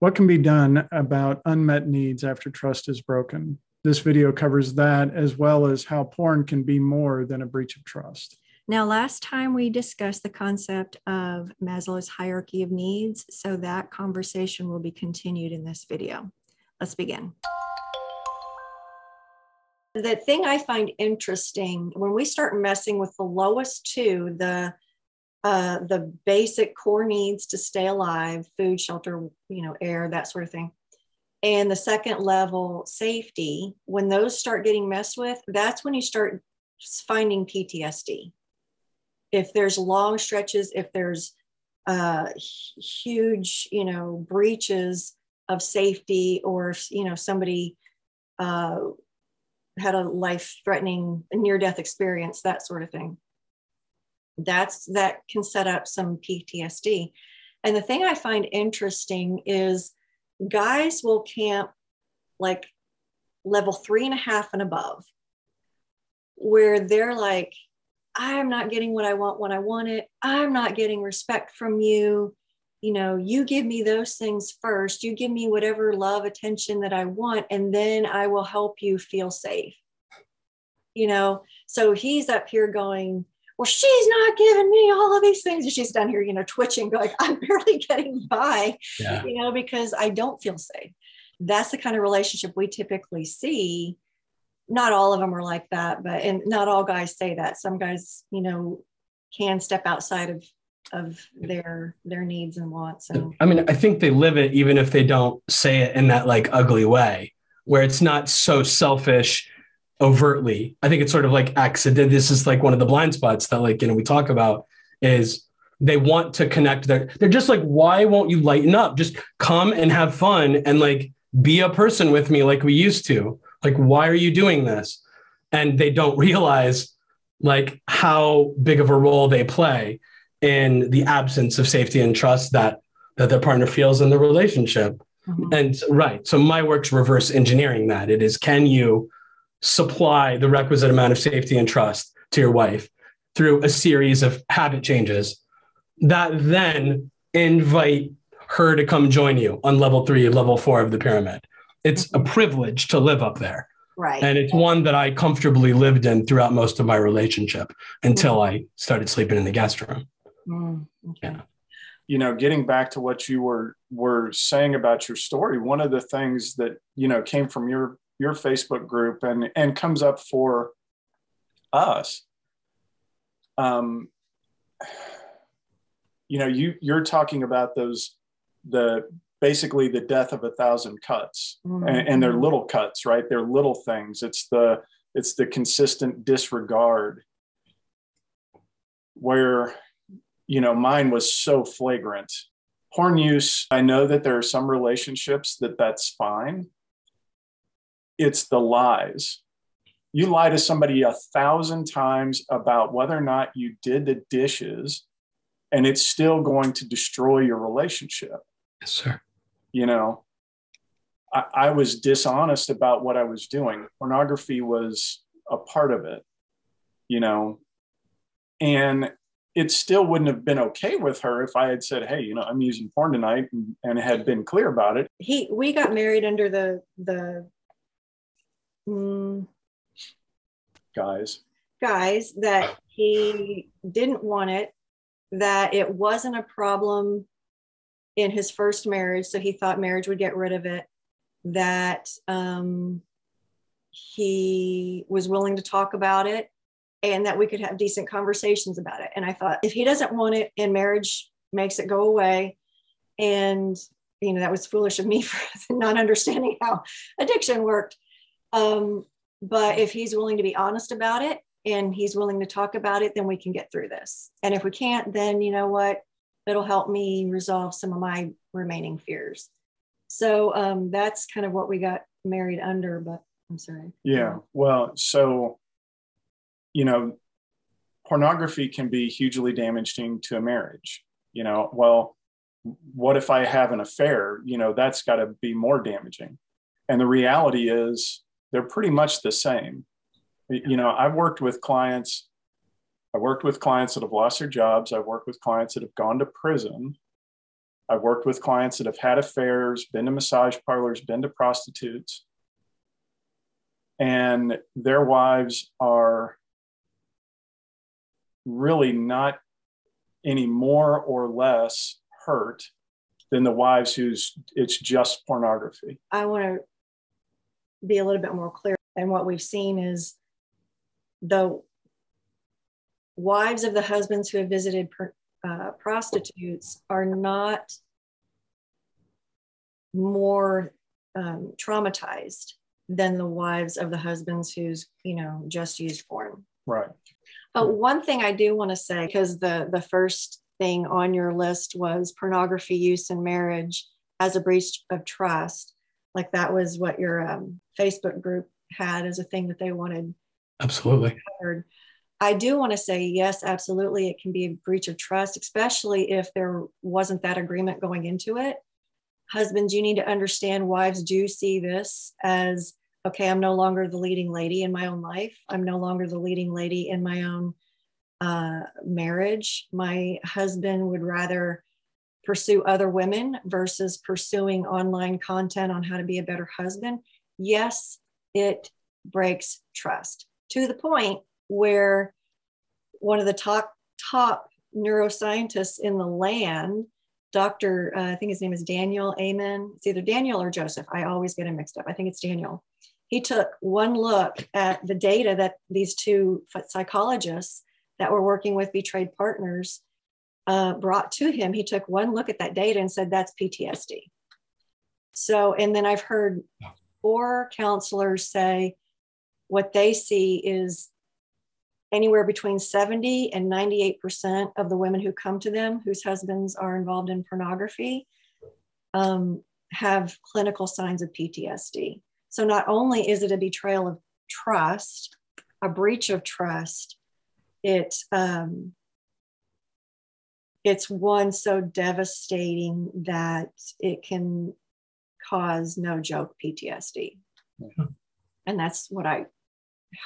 What can be done about unmet needs after trust is broken? This video covers that as well as how porn can be more than a breach of trust. Now, last time we discussed the concept of Maslow's hierarchy of needs, so that conversation will be continued in this video. Let's begin. The thing I find interesting when we start messing with the lowest two, the uh, the basic core needs to stay alive, food, shelter, you know, air, that sort of thing, and the second level safety, when those start getting messed with, that's when you start finding PTSD. If there's long stretches, if there's uh, huge, you know, breaches of safety, or you know, somebody uh, had a life-threatening near-death experience, that sort of thing. That's that can set up some PTSD. And the thing I find interesting is guys will camp like level three and a half and above, where they're like, I'm not getting what I want when I want it. I'm not getting respect from you. You know, you give me those things first. You give me whatever love, attention that I want, and then I will help you feel safe. You know, so he's up here going, well, she's not giving me all of these things. And she's down here, you know, twitching, going, I'm barely getting by, yeah. you know, because I don't feel safe. That's the kind of relationship we typically see. Not all of them are like that, but and not all guys say that. Some guys, you know, can step outside of of their their needs and wants. And I mean, I think they live it even if they don't say it in that like ugly way, where it's not so selfish overtly. I think it's sort of like accident. This is like one of the blind spots that like, you know, we talk about is they want to connect. They're, they're just like, why won't you lighten up? Just come and have fun and like be a person with me like we used to. Like, why are you doing this? And they don't realize like how big of a role they play in the absence of safety and trust that that their partner feels in the relationship. Mm-hmm. And right. So my work's reverse engineering that. It is can you supply the requisite amount of safety and trust to your wife through a series of habit changes that then invite her to come join you on level three, level four of the pyramid. It's a privilege to live up there. Right. And it's one that I comfortably lived in throughout most of my relationship until mm. I started sleeping in the guest room. Mm, okay. Yeah. You know, getting back to what you were were saying about your story, one of the things that, you know, came from your your Facebook group and and comes up for us. Um, you know, you you're talking about those the basically the death of a thousand cuts, mm-hmm. and, and they're little cuts, right? They're little things. It's the it's the consistent disregard where you know mine was so flagrant porn use i know that there are some relationships that that's fine it's the lies. You lie to somebody a thousand times about whether or not you did the dishes, and it's still going to destroy your relationship. Yes, sir. You know, I, I was dishonest about what I was doing. Pornography was a part of it, you know, and it still wouldn't have been okay with her if I had said, "Hey, you know, I'm using porn tonight," and, and had been clear about it. He, we got married under the the mm, guys. Guys that he didn't want it that it wasn't a problem in his first marriage so he thought marriage would get rid of it that um, he was willing to talk about it and that we could have decent conversations about it. And i thought if he doesn't want it and marriage makes it go away and you know that was foolish of me for not understanding how addiction worked um, but if he's willing to be honest about it and he's willing to talk about it, then we can get through this. And if we can't, then you know what? It'll help me resolve some of my remaining fears. So um, that's kind of what we got married under, but I'm sorry. Yeah. Well, so, you know, pornography can be hugely damaging to a marriage. You know, well, what if I have an affair? You know, that's got to be more damaging. And the reality is, they're pretty much the same. You know, I've worked with clients, I worked with clients that have lost their jobs, I've worked with clients that have gone to prison I've worked with clients that have had affairs, been to massage parlors, been to prostitutes, and their wives are really not any more or less hurt than the wives whose it's just pornography. I want to be a little bit more clear. And what we've seen is the wives of the husbands who have visited uh, prostitutes are not more um, traumatized than the wives of the husbands who's you know just used porn. Right. But one thing i do want to say because the the first thing on your list was pornography use in marriage as a breach of trust like that was what your um, facebook group had as a thing that they wanted absolutely covered. I do want to say, yes, absolutely, it can be a breach of trust, especially if there wasn't that agreement going into it. Husbands, you need to understand wives do see this as okay, I'm no longer the leading lady in my own life. I'm no longer the leading lady in my own uh, marriage. My husband would rather pursue other women versus pursuing online content on how to be a better husband. Yes, it breaks trust to the point where one of the top top neuroscientists in the land, Dr. Uh, I think his name is Daniel Amen. It's either Daniel or Joseph. I always get him mixed up. I think it's Daniel. He took one look at the data that these two psychologists that were working with betrayed partners uh, brought to him. He took one look at that data and said, that's PTSD. So, and then I've heard four counselors say what they see is anywhere between 70 and 98% of the women who come to them whose husbands are involved in pornography um, have clinical signs of PTSD. So not only is it a betrayal of trust, a breach of trust, it, um, it's one so devastating that it can cause no joke PTSD. And that's what I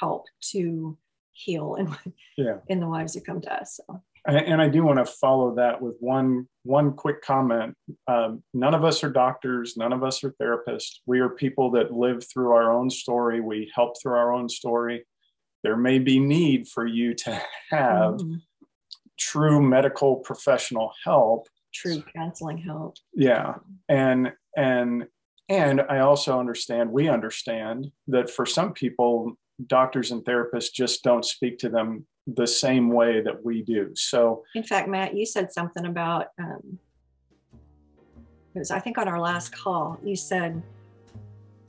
help to heal in yeah. in the wives that come to us. So. And I do want to follow that with one one quick comment. Um, none of us are doctors. None of us are therapists. We are people that live through our own story. We help through our own story. There may be need for you to have mm-hmm. True medical professional help. True counseling help. Yeah, and and and I also understand. We understand that for some people, doctors and therapists just don't speak to them the same way that we do. So, in fact, Matt, you said something about um, it was I think on our last call. You said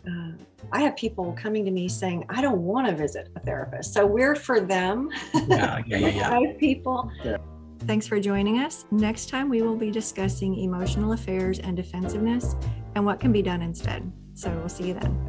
uh, I have people coming to me saying I don't want to visit a therapist, so we're for them. Yeah, yeah, yeah. yeah. people. Yeah. Thanks for joining us. Next time, we will be discussing emotional affairs and defensiveness and what can be done instead. So we'll see you then.